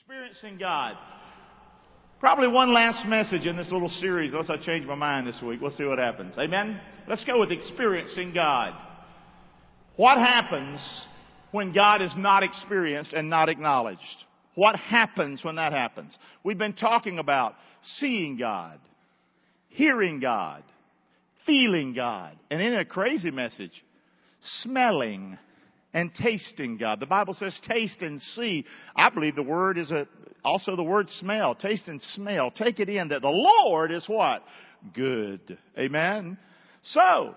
Experiencing God. Probably one last message in this little series, unless I change my mind this week. We'll see what happens. Amen? Let's go with experiencing God. What happens when God is not experienced and not acknowledged? What happens when that happens? We've been talking about seeing God, hearing God, feeling God, and in a crazy message, smelling and tasting God. The Bible says taste and see. I believe the word is a, also the word smell. Taste and smell. Take it in that the Lord is what? Good. Amen. So,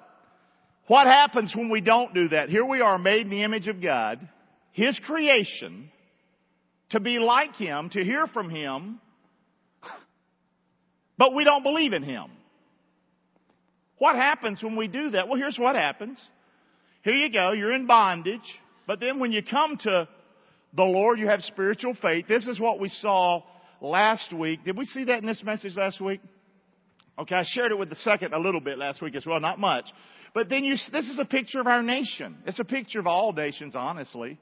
what happens when we don't do that? Here we are made in the image of God, His creation, to be like Him, to hear from Him, but we don't believe in Him. What happens when we do that? Well, here's what happens. Here you go, you're in bondage, but then when you come to the Lord, you have spiritual faith. This is what we saw last week. Did we see that in this message last week? Okay, I shared it with the second a little bit last week as well, not much. But then you, this is a picture of our nation. It's a picture of all nations, honestly.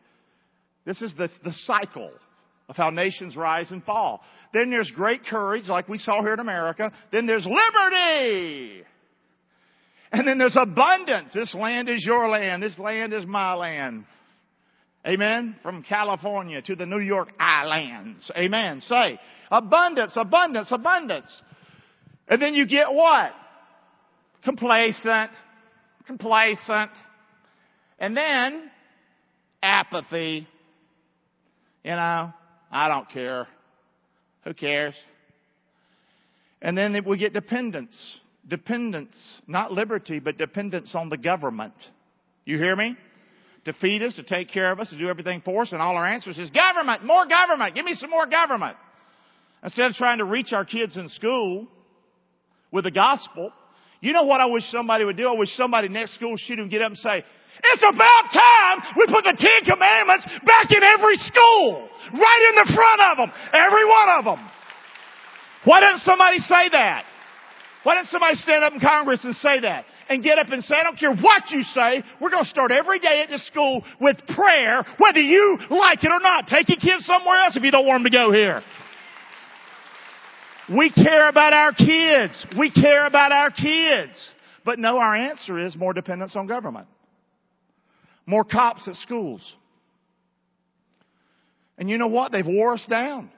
This is the, the cycle of how nations rise and fall. Then there's great courage, like we saw here in America. Then there's liberty. And then there's abundance. This land is your land. This land is my land. Amen. From California to the New York Islands. Amen. Say, abundance, abundance, abundance. And then you get what? Complacent, complacent. And then apathy. You know, I don't care. Who cares? And then we get dependence dependence, not liberty, but dependence on the government. You hear me? To feed us, to take care of us, to do everything for us, and all our answers is government, more government, give me some more government. Instead of trying to reach our kids in school with the gospel, you know what I wish somebody would do? I wish somebody next school shoot would get up and say, it's about time we put the Ten Commandments back in every school. Right in the front of them. Every one of them. Why doesn't somebody say that? Why doesn't somebody stand up in Congress and say that? And get up and say, I don't care what you say, we're going to start every day at this school with prayer, whether you like it or not. Take your kids somewhere else if you don't want them to go here. We care about our kids. We care about our kids. But no, our answer is more dependence on government. More cops at schools. And you know what? They've wore us down.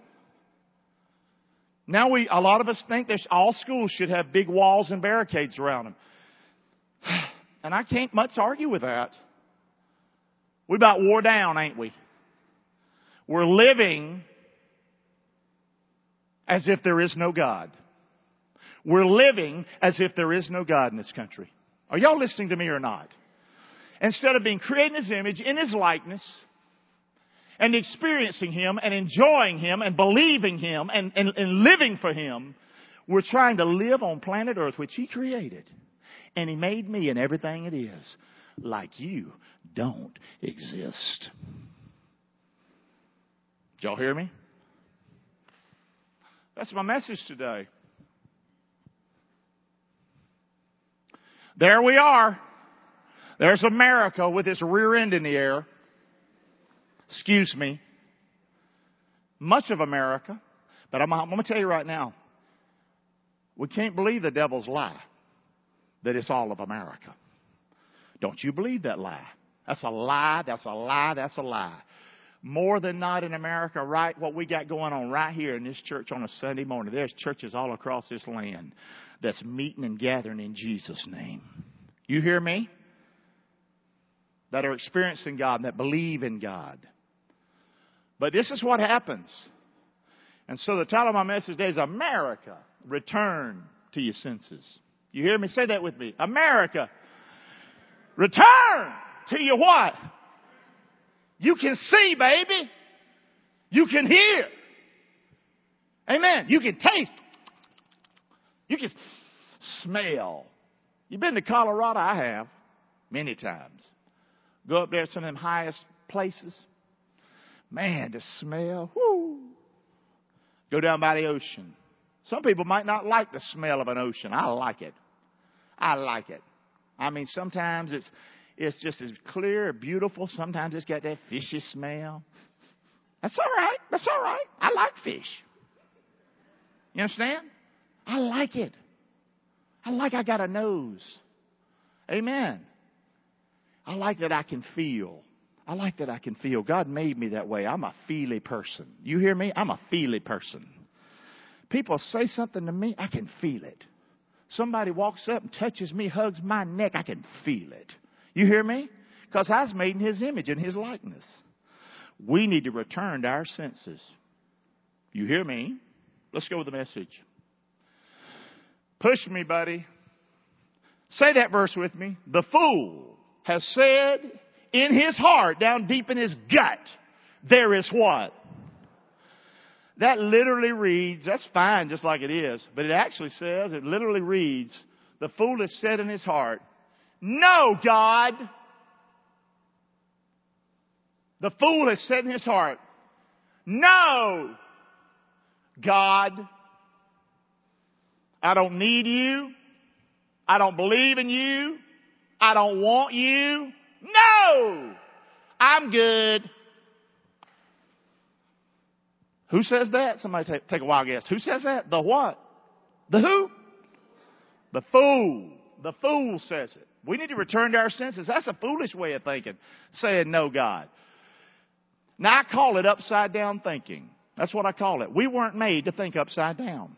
Now we, a lot of us think that all schools should have big walls and barricades around them. And I can't much argue with that. We about wore down, ain't we? We're living as if there is no God. We're living as if there is no God in this country. Are y'all listening to me or not? Instead of being created in His image, in His likeness, and experiencing Him and enjoying Him and believing Him and, and, and living for Him, we're trying to live on planet Earth, which He created. And He made me and everything it is like you don't exist. Did y'all hear me? That's my message today. There we are. There's America with its rear end in the air excuse me, much of America, but I'm, I'm going to tell you right now, we can't believe the devil's lie that it's all of America. Don't you believe that lie? That's a lie, that's a lie, that's a lie. More than not in America, right? What we got going on right here in this church on a Sunday morning. There's churches all across this land that's meeting and gathering in Jesus' name. You hear me? That are experiencing God and that believe in God. But this is what happens. And so the title of my message today is America, return to your senses. You hear me? Say that with me. America, return to your what? You can see, baby. You can hear. Amen. You can taste. You can smell. You've been to Colorado? I have. Many times. Go up there to some of them highest places. Man, the smell, whoo. Go down by the ocean. Some people might not like the smell of an ocean. I like it. I like it. I mean, sometimes it's, it's just as clear, beautiful. Sometimes it's got that fishy smell. That's all right. That's all right. I like fish. You understand? I like it. I like I got a nose. Amen. I like that I can feel. I like that I can feel. God made me that way. I'm a feely person. You hear me? I'm a feely person. People say something to me, I can feel it. Somebody walks up and touches me, hugs my neck, I can feel it. You hear me? Because I was made in His image and His likeness. We need to return to our senses. You hear me? Let's go with the message. Push me, buddy. Say that verse with me. The fool has said in his heart, down deep in his gut, there is what? That literally reads, that's fine just like it is, but it actually says, it literally reads, the fool has said in his heart, no God. The fool has said in his heart, no God. I don't need you. I don't believe in you. I don't want you. No! I'm good. Who says that? Somebody take, take a wild guess. Who says that? The what? The who? The fool. The fool says it. We need to return to our senses. That's a foolish way of thinking, saying no God. Now I call it upside down thinking. That's what I call it. We weren't made to think upside down.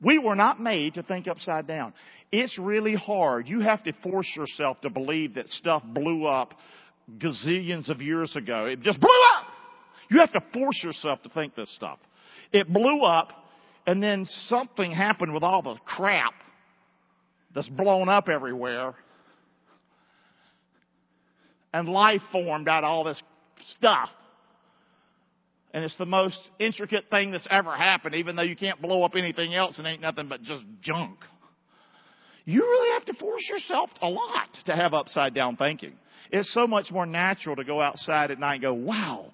We were not made to think upside down. It's really hard. You have to force yourself to believe that stuff blew up gazillions of years ago. It just blew up! You have to force yourself to think this stuff. It blew up, and then something happened with all the crap that's blown up everywhere. And life formed out of all this stuff. And it's the most intricate thing that's ever happened, even though you can't blow up anything else and ain't nothing but just junk. You really have to force yourself a lot to have upside down thinking. It's so much more natural to go outside at night and go, wow,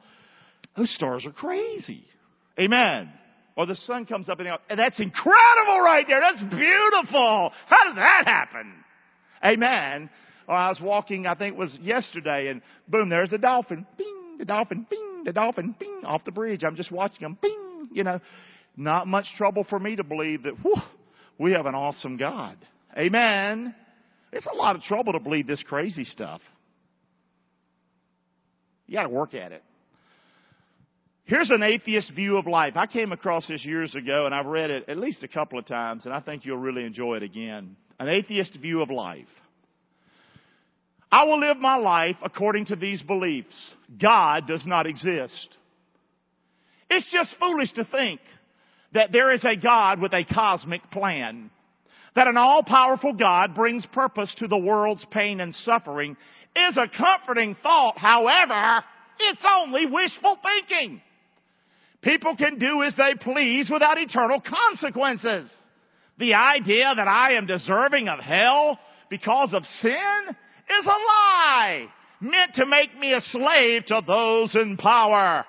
those stars are crazy. Amen. Or the sun comes up and, that's incredible right there. That's beautiful. How did that happen? Amen. Or I was walking, I think it was yesterday, and boom, there's a dolphin. Bing, the dolphin, bing the dolphin, bing, off the bridge. I'm just watching them, bing, you know. Not much trouble for me to believe that, whew, we have an awesome God. Amen. It's a lot of trouble to believe this crazy stuff. You gotta work at it. Here's an atheist view of life. I came across this years ago and I've read it at least a couple of times and I think you'll really enjoy it again. An atheist view of life. I will live my life according to these beliefs. God does not exist. It's just foolish to think that there is a God with a cosmic plan. That an all-powerful God brings purpose to the world's pain and suffering is a comforting thought. However, it's only wishful thinking. People can do as they please without eternal consequences. The idea that I am deserving of hell because of sin is a lie meant to make me a slave to those in power.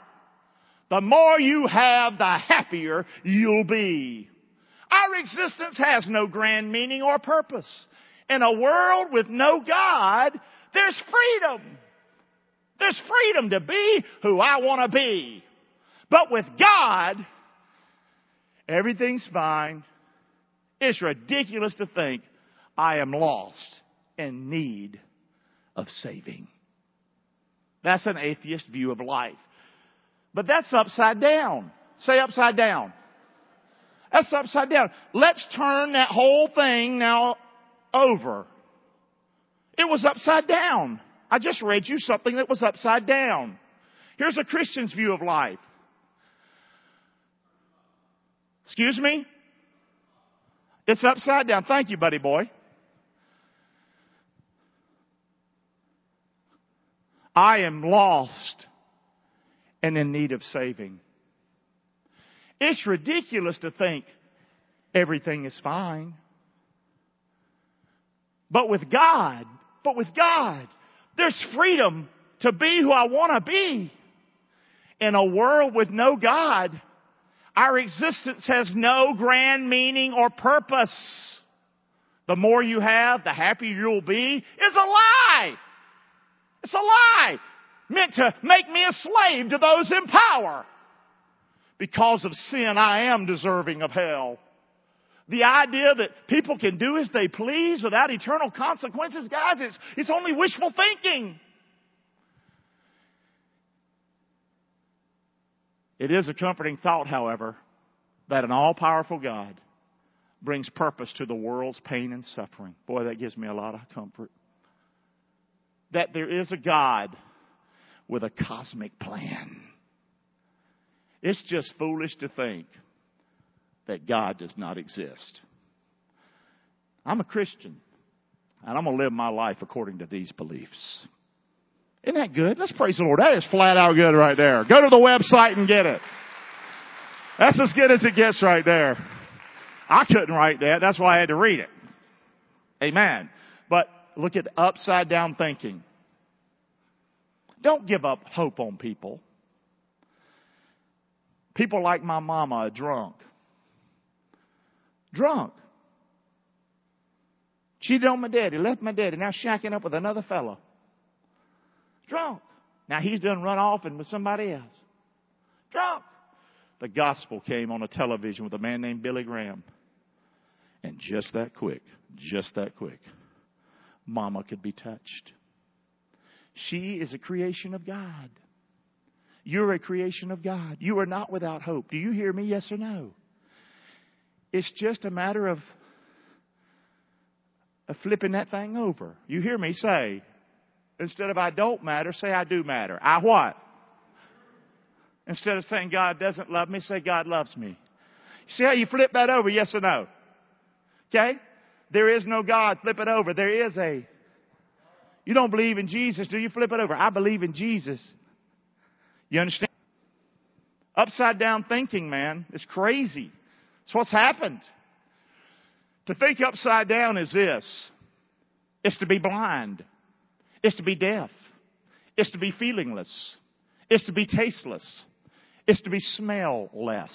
The more you have, the happier you'll be. Our existence has no grand meaning or purpose. In a world with no God, there's freedom. There's freedom to be who I want to be. But with God, everything's fine. It's ridiculous to think I am lost and need of saving. That's an atheist view of life. But that's upside down. Say upside down. That's upside down. Let's turn that whole thing now over. It was upside down. I just read you something that was upside down. Here's a Christian's view of life. Excuse me? It's upside down. Thank you, buddy boy. I am lost and in need of saving. It's ridiculous to think everything is fine. But with God, but with God, there's freedom to be who I want to be. In a world with no God, our existence has no grand meaning or purpose. The more you have, the happier you'll be is a lie. It's a lie meant to make me a slave to those in power. because of sin, I am deserving of hell. The idea that people can do as they please without eternal consequences, guys, it's, it's only wishful thinking. It is a comforting thought, however, that an all powerful God brings purpose to the world's pain and suffering. Boy, that gives me a lot of comfort. That there is a God with a cosmic plan. It's just foolish to think that God does not exist. I'm a Christian, and I'm going to live my life according to these beliefs. Isn't that good? Let's praise the Lord. That is flat out good right there. Go to the website and get it. That's as good as it gets right there. I couldn't write that. That's why I had to read it. Amen. But look at upside down thinking. Don't give up hope on people. People like my mama, a drunk. Drunk. Cheated on my daddy, left my daddy, now shacking up with another fellow. Drunk. Now he's done run off and with somebody else. Drunk. The gospel came on a television with a man named Billy Graham. And just that quick, just that quick, Mama could be touched. She is a creation of God. You're a creation of God. You are not without hope. Do you hear me? Yes or no? It's just a matter of, of flipping that thing over. You hear me say, instead of I don't matter, say I do matter. I what? Instead of saying God doesn't love me, say God loves me. See how you flip that over? Yes or no? Okay? There is no God. Flip it over. There is a. You don't believe in Jesus. Do you flip it over? I believe in Jesus. You understand? Upside down thinking, man, is crazy. It's what's happened. To think upside down is this. It's to be blind. It's to be deaf. It's to be feelingless. It's to be tasteless. It's to be smellless.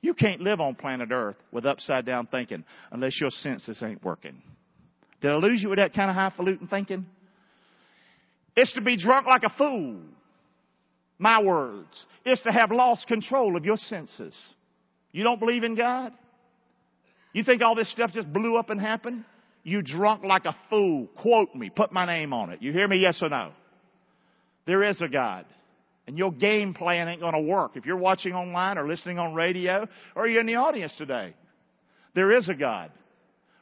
You can't live on planet Earth with upside down thinking unless your senses ain't working. Did I lose you with that kind of highfalutin thinking? It's to be drunk like a fool. My words. It's to have lost control of your senses. You don't believe in God? You think all this stuff just blew up and happened? You drunk like a fool. Quote me. Put my name on it. You hear me? Yes or no? There is a God. And your game plan ain't going to work. If you're watching online or listening on radio or you're in the audience today, there is a God.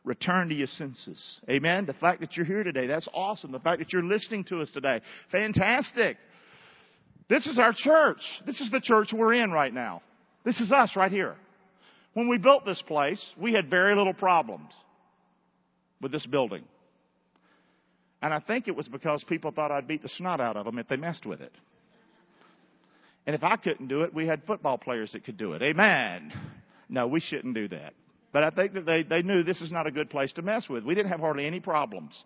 Return to your senses. Amen. The fact that you're here today, that's awesome. The fact that you're listening to us today, fantastic. This is our church. This is the church we're in right now. This is us right here. When we built this place, we had very little problems with this building. And I think it was because people thought I'd beat the snot out of them if they messed with it. And if I couldn't do it, we had football players that could do it. Amen. No, we shouldn't do that. But I think that they, they knew this is not a good place to mess with. We didn't have hardly any problems.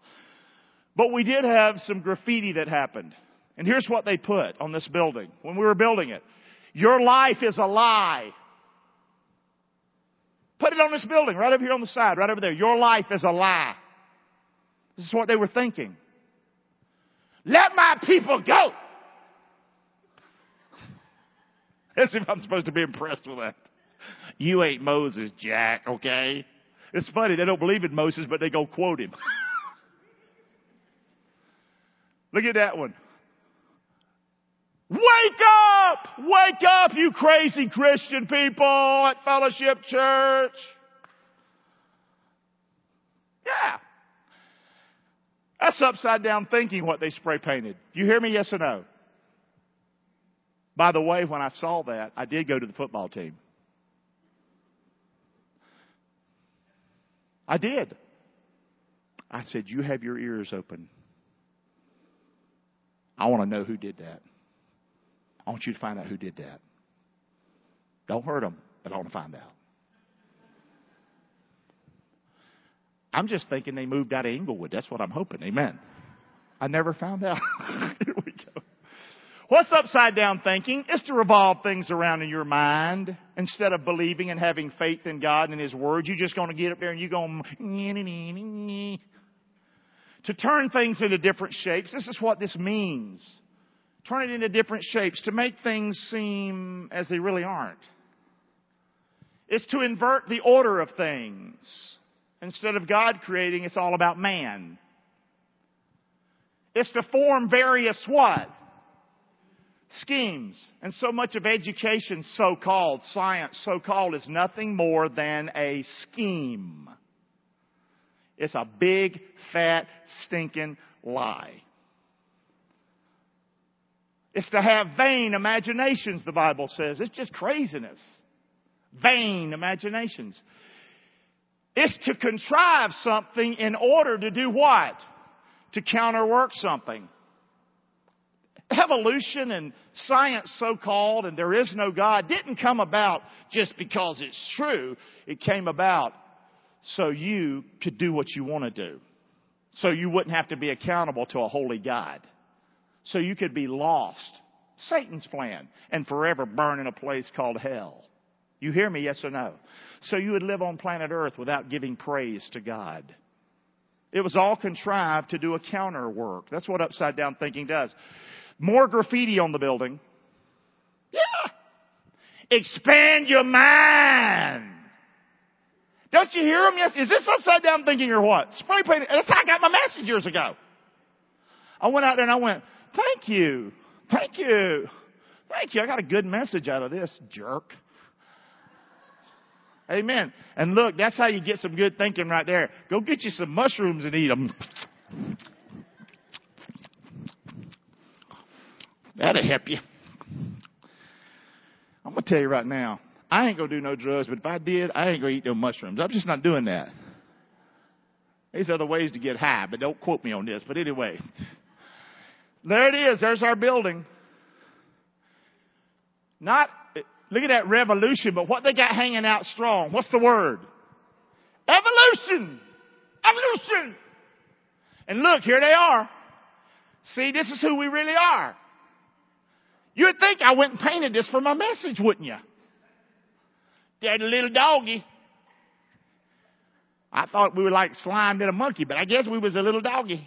But we did have some graffiti that happened. And here's what they put on this building when we were building it. Your life is a lie. Put it on this building, right over here on the side, right over there. Your life is a lie. This is what they were thinking. Let my people go. As if I'm supposed to be impressed with that. You ain't Moses, Jack, okay? It's funny, they don't believe in Moses, but they go quote him. Look at that one. Wake up! Wake up, you crazy Christian people at Fellowship Church. Yeah. That's upside down thinking what they spray painted. You hear me? Yes or no? By the way, when I saw that, I did go to the football team. I did. I said, You have your ears open. I want to know who did that. I want you to find out who did that. Don't hurt them, but I want to find out. I'm just thinking they moved out of Inglewood. That's what I'm hoping. Amen. I never found out. What's upside down thinking? Is to revolve things around in your mind instead of believing and having faith in God and His Word. You're just going to get up there and you're going to turn things into different shapes. This is what this means. turn it into different shapes to make things seem as they really aren't. It's to invert the order of things. Instead of God creating, it's all about man. It's to form various what? Schemes. And so much of education, so called, science, so called, is nothing more than a scheme. It's a big, fat, stinking lie. It's to have vain imaginations, the Bible says. It's just craziness. Vain imaginations. It's to contrive something in order to do what? To counterwork something. Evolution and science, so called, and there is no God, didn't come about just because it's true. It came about so you could do what you want to do. So you wouldn't have to be accountable to a holy God so you could be lost. Satan's plan and forever burn in a place called hell. You hear me, yes or no? So you would live on planet earth without giving praise to God. It was all contrived to do a counter work. That's what upside down thinking does. More graffiti on the building. Yeah. Expand your mind. Don't you hear them? Yes. Is this upside down thinking or what? Spray painting. That's how I got my message years ago. I went out there and I went, Thank you. Thank you. Thank you. I got a good message out of this, jerk. Amen. And look, that's how you get some good thinking right there. Go get you some mushrooms and eat them. That'll help you. I'm going to tell you right now, I ain't going to do no drugs, but if I did, I ain't going to eat no mushrooms. I'm just not doing that. There's other ways to get high, but don't quote me on this. But anyway, there it is. There's our building. Not, look at that revolution, but what they got hanging out strong. What's the word? Evolution. Evolution. And look, here they are. See, this is who we really are. You would think I went and painted this for my message, wouldn't you? That little doggy. I thought we were like slime in a monkey, but I guess we was a little doggy.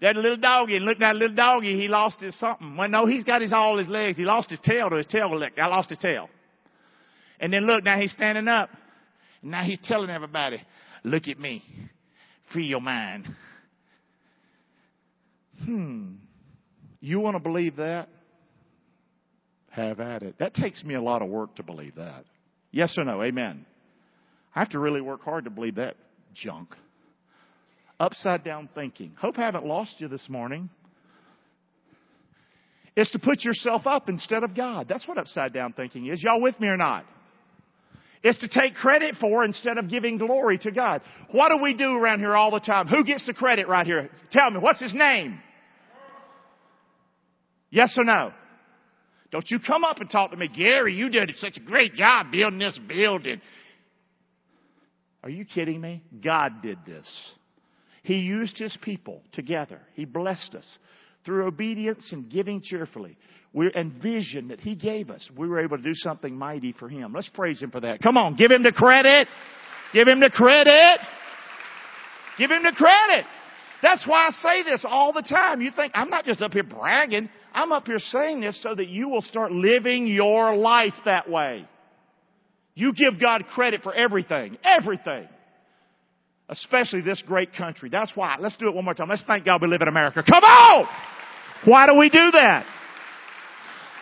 That little doggy, and look at that little doggy, he lost his something. Well, no, he's got his all his legs. He lost his tail to his tail licked. I lost his tail. And then look, now he's standing up. Now he's telling everybody, look at me. Free your mind. Hmm. You want to believe that? Have at it. That takes me a lot of work to believe that. Yes or no? Amen. I have to really work hard to believe that junk upside down thinking. Hope I haven't lost you this morning. Is to put yourself up instead of God. That's what upside down thinking is. Y'all with me or not? It's to take credit for instead of giving glory to God. What do we do around here all the time? Who gets the credit right here? Tell me, what's his name? Yes or no? Don't you come up and talk to me, Gary, you did such a great job building this building. Are you kidding me? God did this. He used his people together. He blessed us through obedience and giving cheerfully. We're, and vision that he gave us. We were able to do something mighty for him. Let's praise him for that. Come on, give him the credit. Give him the credit. Give him the credit. That's why I say this all the time. You think, I'm not just up here bragging. I'm up here saying this so that you will start living your life that way. You give God credit for everything. Everything especially this great country. That's why. Let's do it one more time. Let's thank God we live in America. Come on! Why do we do that?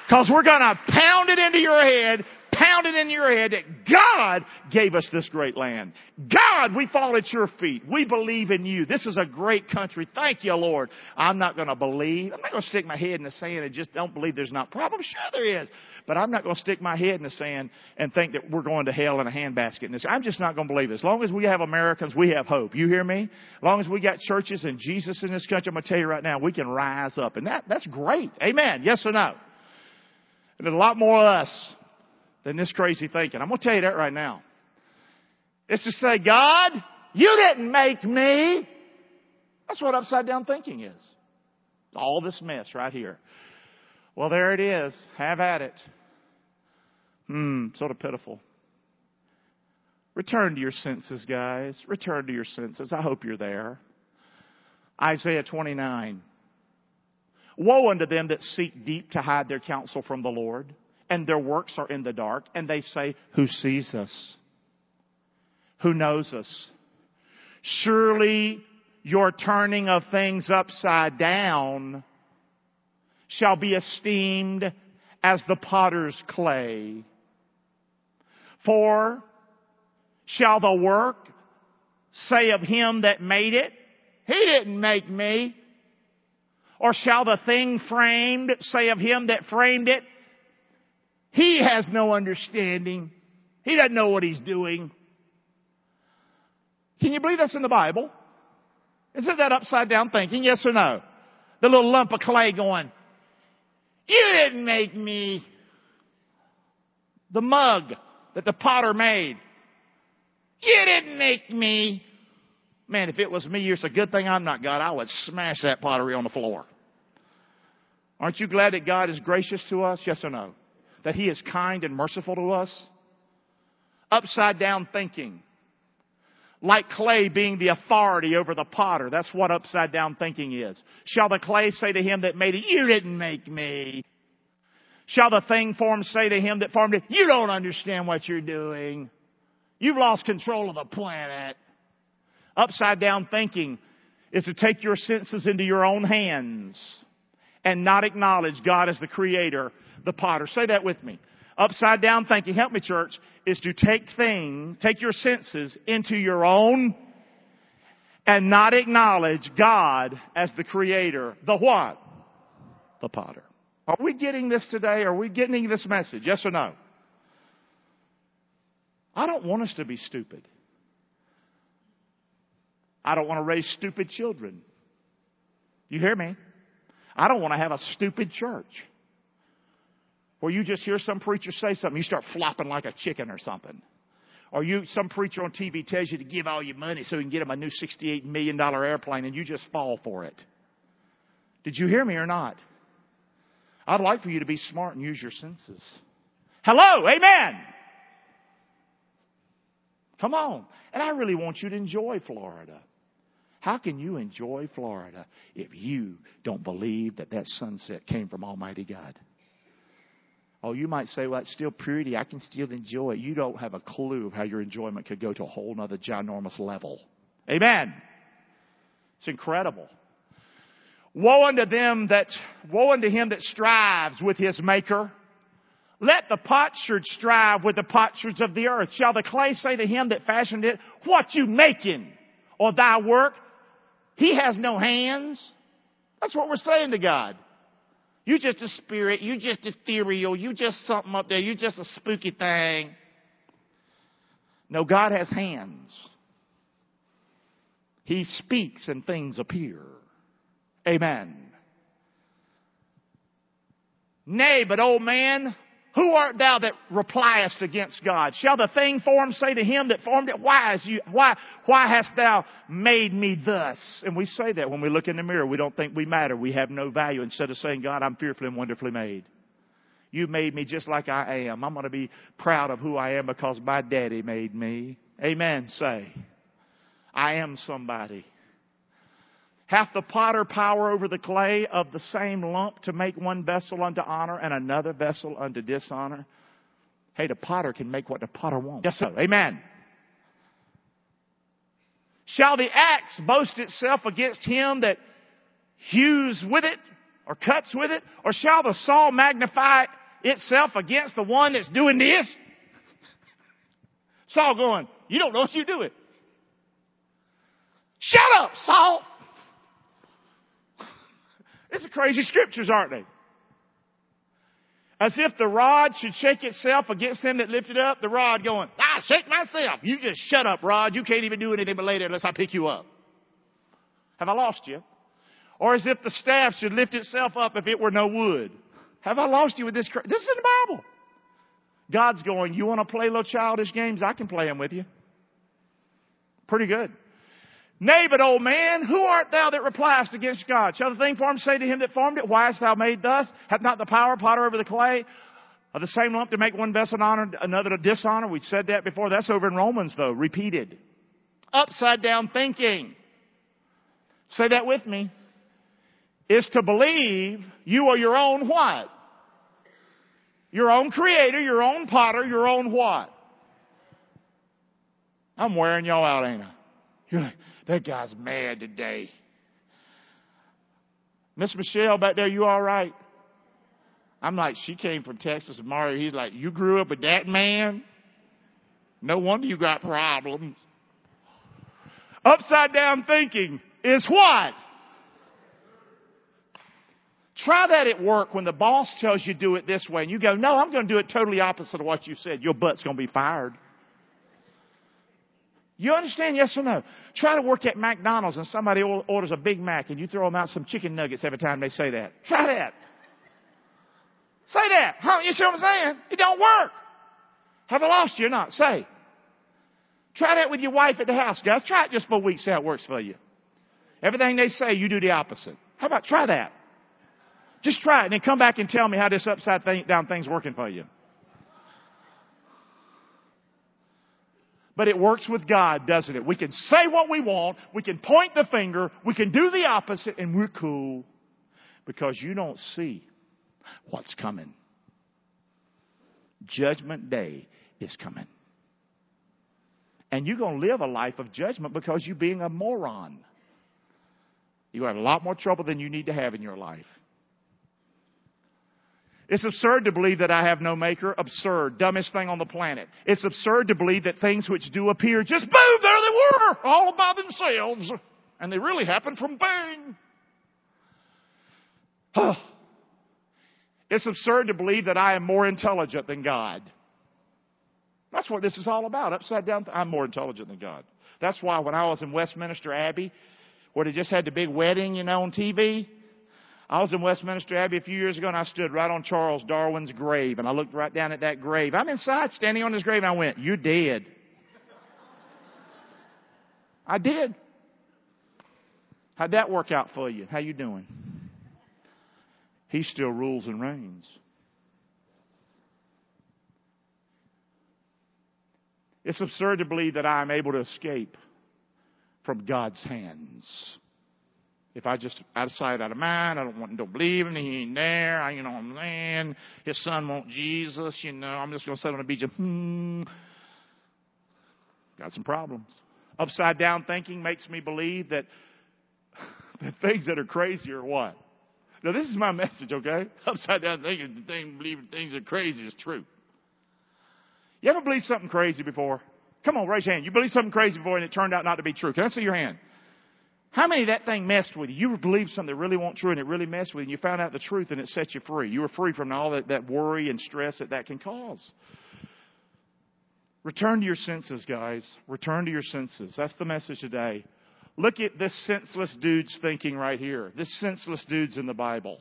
Because we're to pound it into your head pound it in your head that God gave us this great land. God, we fall at your feet. We believe in you. This is a great country. Thank you, Lord. I'm not going to believe. I'm not going to stick my head in the sand and just don't believe there's not problems. Sure there is. But I'm not going to stick my head in the sand and think that we're going to hell in a handbasket. I'm just not going to believe it. As long as we have Americans, we have hope. You hear me? As long as we got churches and Jesus in this country, I'm going to tell you right now, we can rise up. And that, that's great. Amen. Yes or no? And a lot more of us than this crazy thinking. I'm going to tell you that right now. It's to say, God, you didn't make me. That's what upside down thinking is. All this mess right here. Well, there it is. Have at it. Hmm, sort of pitiful. Return to your senses, guys. Return to your senses. I hope you're there. Isaiah 29. Woe unto them that seek deep to hide their counsel from the Lord, and their works are in the dark, and they say, Who sees us? Who knows us? Surely your turning of things upside down shall be esteemed as the potter's clay. For shall the work say of him that made it, He didn't make me. Or shall the thing framed say of him that framed it, He has no understanding. He doesn't know what he's doing. Can you believe that's in the Bible? Isn't that upside down thinking? Yes or no? The little lump of clay going, You didn't make me. The mug that the potter made. You didn't make me. Man, if it was me, it's a good thing I'm not God. I would smash that pottery on the floor. Aren't you glad that God is gracious to us? Yes or no? That He is kind and merciful to us? Upside down thinking. Like clay being the authority over the potter. That's what upside down thinking is. Shall the clay say to him that made it, you didn't make me? Shall the thing formed say to him that formed it, you don't understand what you're doing? You've lost control of the planet. Upside down thinking is to take your senses into your own hands and not acknowledge God as the creator, the potter. Say that with me. Upside down thinking, help me church, is to take things, take your senses into your own and not acknowledge God as the creator. The what? The potter. Are we getting this today? Are we getting this message? Yes or no? I don't want us to be stupid. I don't want to raise stupid children. You hear me? I don't want to have a stupid church where you just hear some preacher say something, you start flopping like a chicken or something. Or you, some preacher on TV tells you to give all your money so he can get him a new $68 million airplane and you just fall for it. Did you hear me or not? I'd like for you to be smart and use your senses. Hello, amen. Come on. And I really want you to enjoy Florida. How can you enjoy Florida if you don't believe that that sunset came from Almighty God? Oh, you might say, well, that's still purity. I can still enjoy it. You don't have a clue of how your enjoyment could go to a whole nother ginormous level. Amen. It's incredible. Woe unto them that, woe unto him that strives with his maker. Let the potsherd strive with the potsherds of the earth. Shall the clay say to him that fashioned it, what you making? Or thy work? He has no hands. That's what we're saying to God. You just a spirit. You just ethereal. You just something up there. You just a spooky thing. No, God has hands. He speaks and things appear. Amen. Nay, but old man, who art thou that repliest against God? Shall the thing formed say to him that formed it, why, is you, why, why hast thou made me thus? And we say that when we look in the mirror. We don't think we matter. We have no value. Instead of saying, God, I'm fearfully and wonderfully made. You made me just like I am. I'm going to be proud of who I am because my daddy made me. Amen. Say, I am somebody. Hath the potter power over the clay of the same lump to make one vessel unto honor and another vessel unto dishonor? Hey, the potter can make what the potter wants. Yes, sir. Amen. Shall the axe boast itself against him that hews with it or cuts with it? Or shall the saw magnify itself against the one that's doing this? Saul going, you don't know what you're doing. Shut up, Saul. Crazy scriptures, aren't they? As if the rod should shake itself against them that lifted up, the rod going, I shake myself. You just shut up, rod. You can't even do anything but lay there unless I pick you up. Have I lost you? Or as if the staff should lift itself up if it were no wood. Have I lost you with this? This is in the Bible. God's going, you want to play little childish games? I can play them with you. Pretty good. Nay, but old man, who art thou that repliest against God? Shall the thing formed say to him that formed it, Why hast thou made thus? Hath not the power potter over the clay of the same lump to make one vessel honor, another to dishonor? We said that before. That's over in Romans though, repeated. Upside down thinking. Say that with me. is to believe you are your own what? Your own creator, your own potter, your own what? I'm wearing y'all out, ain't I? You're like, that guy's mad today. Miss Michelle back there, you all right? I'm like, she came from Texas and Mario, he's like, you grew up with that man? No wonder you got problems. Upside down thinking is what? Try that at work when the boss tells you do it this way and you go, no, I'm going to do it totally opposite of what you said. Your butt's going to be fired. You understand? Yes or no? Try to work at McDonald's and somebody orders a Big Mac and you throw them out some chicken nuggets every time they say that. Try that. Say that. Huh? You see what I'm saying? It don't work. Have I lost you or not? Say. Try that with your wife at the house, guys. Try it just for a week, see how it works for you. Everything they say, you do the opposite. How about try that? Just try it and then come back and tell me how this upside thing, down thing's working for you. But it works with God, doesn't it? We can say what we want, we can point the finger, we can do the opposite, and we're cool. Because you don't see what's coming. Judgment day is coming. And you're going to live a life of judgment because you're being a moron. You have a lot more trouble than you need to have in your life. It's absurd to believe that I have no maker. Absurd. Dumbest thing on the planet. It's absurd to believe that things which do appear just boom, there they were, all by themselves. And they really happened from bang. It's absurd to believe that I am more intelligent than God. That's what this is all about. Upside down, I'm more intelligent than God. That's why when I was in Westminster Abbey, where they just had the big wedding, you know, on TV, I was in Westminster Abbey a few years ago and I stood right on Charles Darwin's grave and I looked right down at that grave. I'm inside standing on his grave and I went, you're dead. I did. How'd that work out for you? How you doing? He still rules and reigns. It's absurd to believe that I am able to escape from God's hands. If I just out of sight, out of mind, I don't want, don't believe him, he ain't there. I, you know I'm saying? His son won't Jesus. You know, I'm just to sit on the beach and hmm. Got some problems. Upside down thinking makes me believe that that things that are crazy are what. Now this is my message, okay? Upside down thinking, the thing believing things are crazy is true. You ever believe something crazy before? Come on, raise your hand. You believe something crazy before and it turned out not to be true. Can I see your hand? How many that thing messed with you? You believed something that really wasn't true and it really messed with you and you found out the truth and it set you free. You were free from all that, that worry and stress that that can cause. Return to your senses, guys. Return to your senses. That's the message today. Look at this senseless dude's thinking right here. This senseless dude's in the Bible.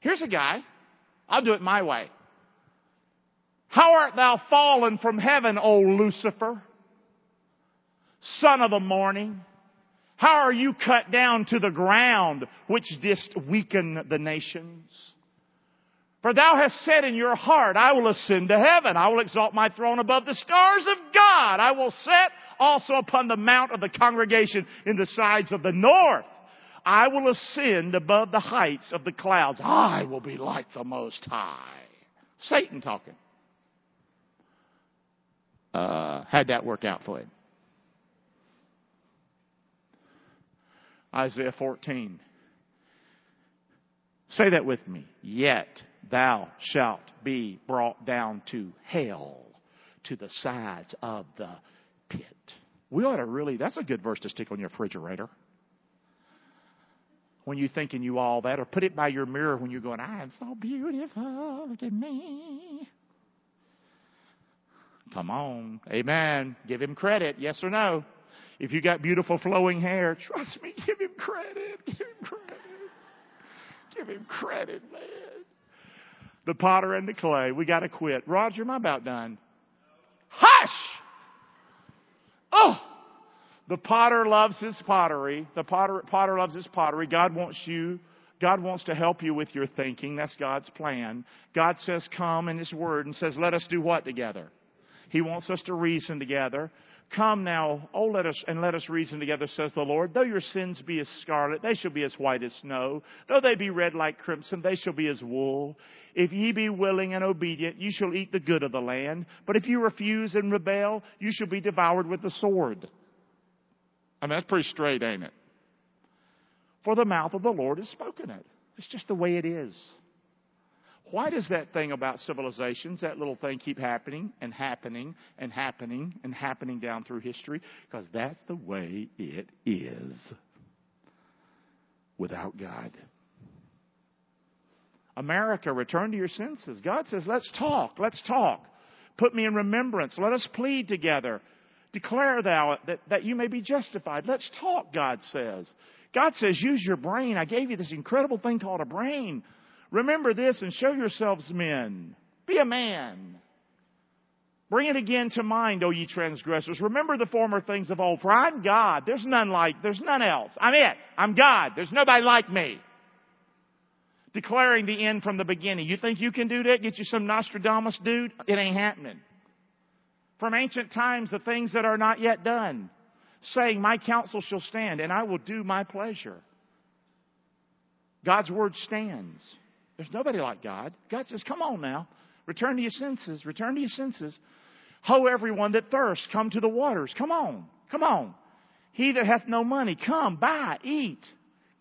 Here's a guy. I'll do it my way. How art thou fallen from heaven, O Lucifer, son of the morning? How are you cut down to the ground, which didst weaken the nations? For thou hast said in your heart, I will ascend to heaven. I will exalt my throne above the stars of God. I will set also upon the mount of the congregation in the sides of the north. I will ascend above the heights of the clouds. I will be like the Most High. Satan talking. Uh, how'd that work out for him? Isaiah 14. Say that with me. Yet thou shalt be brought down to hell, to the sides of the pit. We ought to really, that's a good verse to stick on your refrigerator. When you're thinking you all that, or put it by your mirror when you're going, I'm so beautiful, look at me. Come on. Amen. Give him credit. Yes or no? If you got beautiful flowing hair, trust me, give him credit. Give him credit. Give him credit, man. The potter and the clay. We got to quit. Roger, I'm about done. Hush! Oh! The potter loves his pottery. The potter, potter loves his pottery. God wants you God wants to help you with your thinking. That's God's plan. God says, come in His Word and says, let us do what together? He wants us to reason together. Come now, oh let us, and let us reason together, says the Lord. Though your sins be as scarlet, they shall be as white as snow. Though they be red like crimson, they shall be as wool. If ye be willing and obedient, you shall eat the good of the land. But if you refuse and rebel, you shall be devoured with the sword. I mean, that's pretty straight, ain't it? For the mouth of the Lord has spoken it. It's just the way it is. Why does that thing about civilizations, that little thing keep happening and happening and happening and happening down through history? Because that's the way it is without God. America, return to your senses. God says, let's talk, let's talk. Put me in remembrance. Let us plead together. Declare thou that, that you may be justified. Let's talk, God says. God says, use your brain. I gave you this incredible thing called a brain. Remember this and show yourselves men. Be a man. Bring it again to mind, O ye transgressors. Remember the former things of old. For I'm God. There's none like, there's none else. I'm it. I'm God. There's nobody like me. Declaring the end from the beginning. You think you can do that? Get you some Nostradamus dude? It ain't happening. From ancient times, the things that are not yet done. Saying, my counsel shall stand and I will do my pleasure. God's word stands. There's nobody like God. God says, Come on now. Return to your senses. Return to your senses. Ho, everyone that thirsts, come to the waters. Come on. Come on. He that hath no money, come, buy, eat.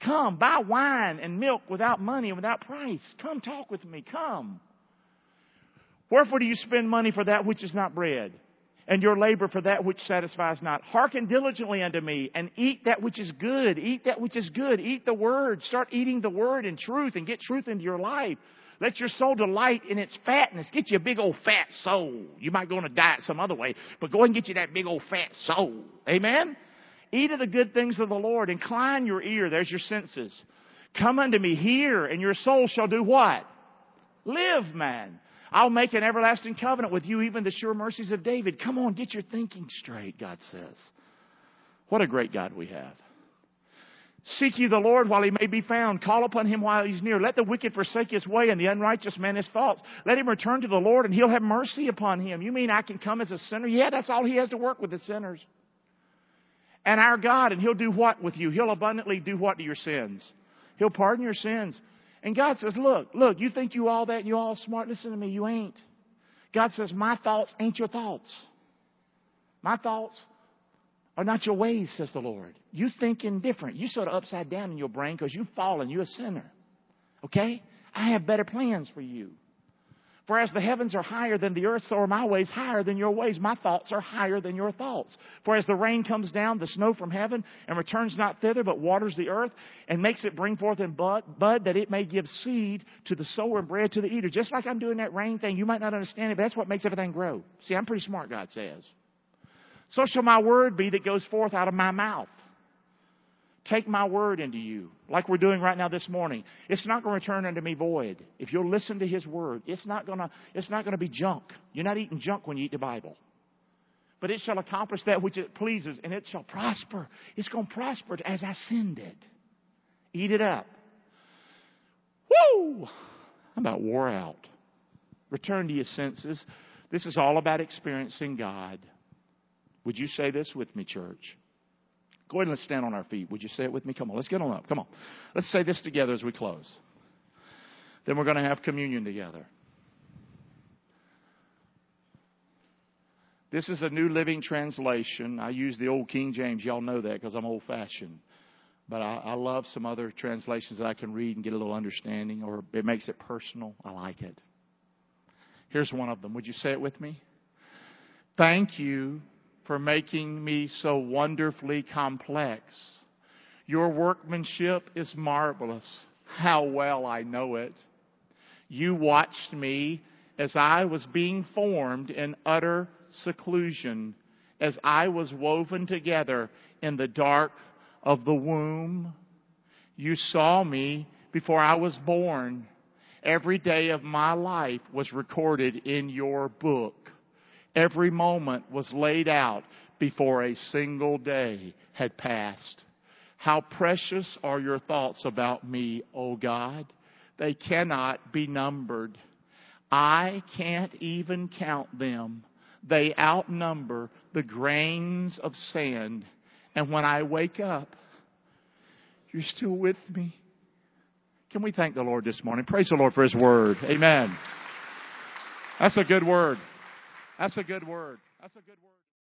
Come, buy wine and milk without money and without price. Come talk with me. Come. Wherefore do you spend money for that which is not bread? And your labor for that which satisfies not. Hearken diligently unto me and eat that which is good. Eat that which is good. Eat the word. Start eating the word in truth and get truth into your life. Let your soul delight in its fatness. Get you a big old fat soul. You might go on a diet some other way, but go and get you that big old fat soul. Amen? Eat of the good things of the Lord. Incline your ear. There's your senses. Come unto me. Hear, and your soul shall do what? Live, man. I'll make an everlasting covenant with you, even the sure mercies of David. Come on, get your thinking straight, God says. What a great God we have. Seek ye the Lord while he may be found. Call upon him while he's near. Let the wicked forsake his way and the unrighteous man his thoughts. Let him return to the Lord and he'll have mercy upon him. You mean I can come as a sinner? Yeah, that's all he has to work with the sinners. And our God, and he'll do what with you? He'll abundantly do what to your sins? He'll pardon your sins. And God says, look, look, you think you all that and you all smart. Listen to me, you ain't. God says, my thoughts ain't your thoughts. My thoughts are not your ways, says the Lord. You thinking different. You sort of upside down in your brain because you've fallen. You're a sinner. Okay? I have better plans for you. For as the heavens are higher than the earth, so are my ways higher than your ways. My thoughts are higher than your thoughts. For as the rain comes down, the snow from heaven, and returns not thither, but waters the earth, and makes it bring forth in bud, bud, that it may give seed to the sower and bread to the eater. Just like I'm doing that rain thing, you might not understand it, but that's what makes everything grow. See, I'm pretty smart, God says. So shall my word be that goes forth out of my mouth. Take my word into you, like we're doing right now this morning. It's not going to return unto me void. If you'll listen to His word, it's not going to, it's not going to be junk. You're not eating junk when you eat the Bible. But it shall accomplish that which it pleases, and it shall prosper. It's going to prosper as I send it. Eat it up. Woo! I'm about wore out. Return to your senses. This is all about experiencing God. Would you say this with me, church? Go ahead and let's stand on our feet. Would you say it with me? Come on, let's get on up. Come on. Let's say this together as we close. Then we're going to have communion together. This is a New Living Translation. I use the old King James. Y'all know that because I'm old fashioned. But I, I love some other translations that I can read and get a little understanding, or it makes it personal. I like it. Here's one of them. Would you say it with me? Thank you for making me so wonderfully complex. Your workmanship is marvelous. How well I know it. You watched me as I was being formed in utter seclusion, as I was woven together in the dark of the womb. You saw me before I was born. Every day of my life was recorded in your book. Every moment was laid out before a single day had passed. How precious are your thoughts about me, O God? They cannot be numbered. I can't even count them. they outnumber the grains of sand. And when I wake up, you're still with me. Can we thank the Lord this morning? Praise the Lord for His Word. Amen. That's a good word. That's a good word. That's a good word.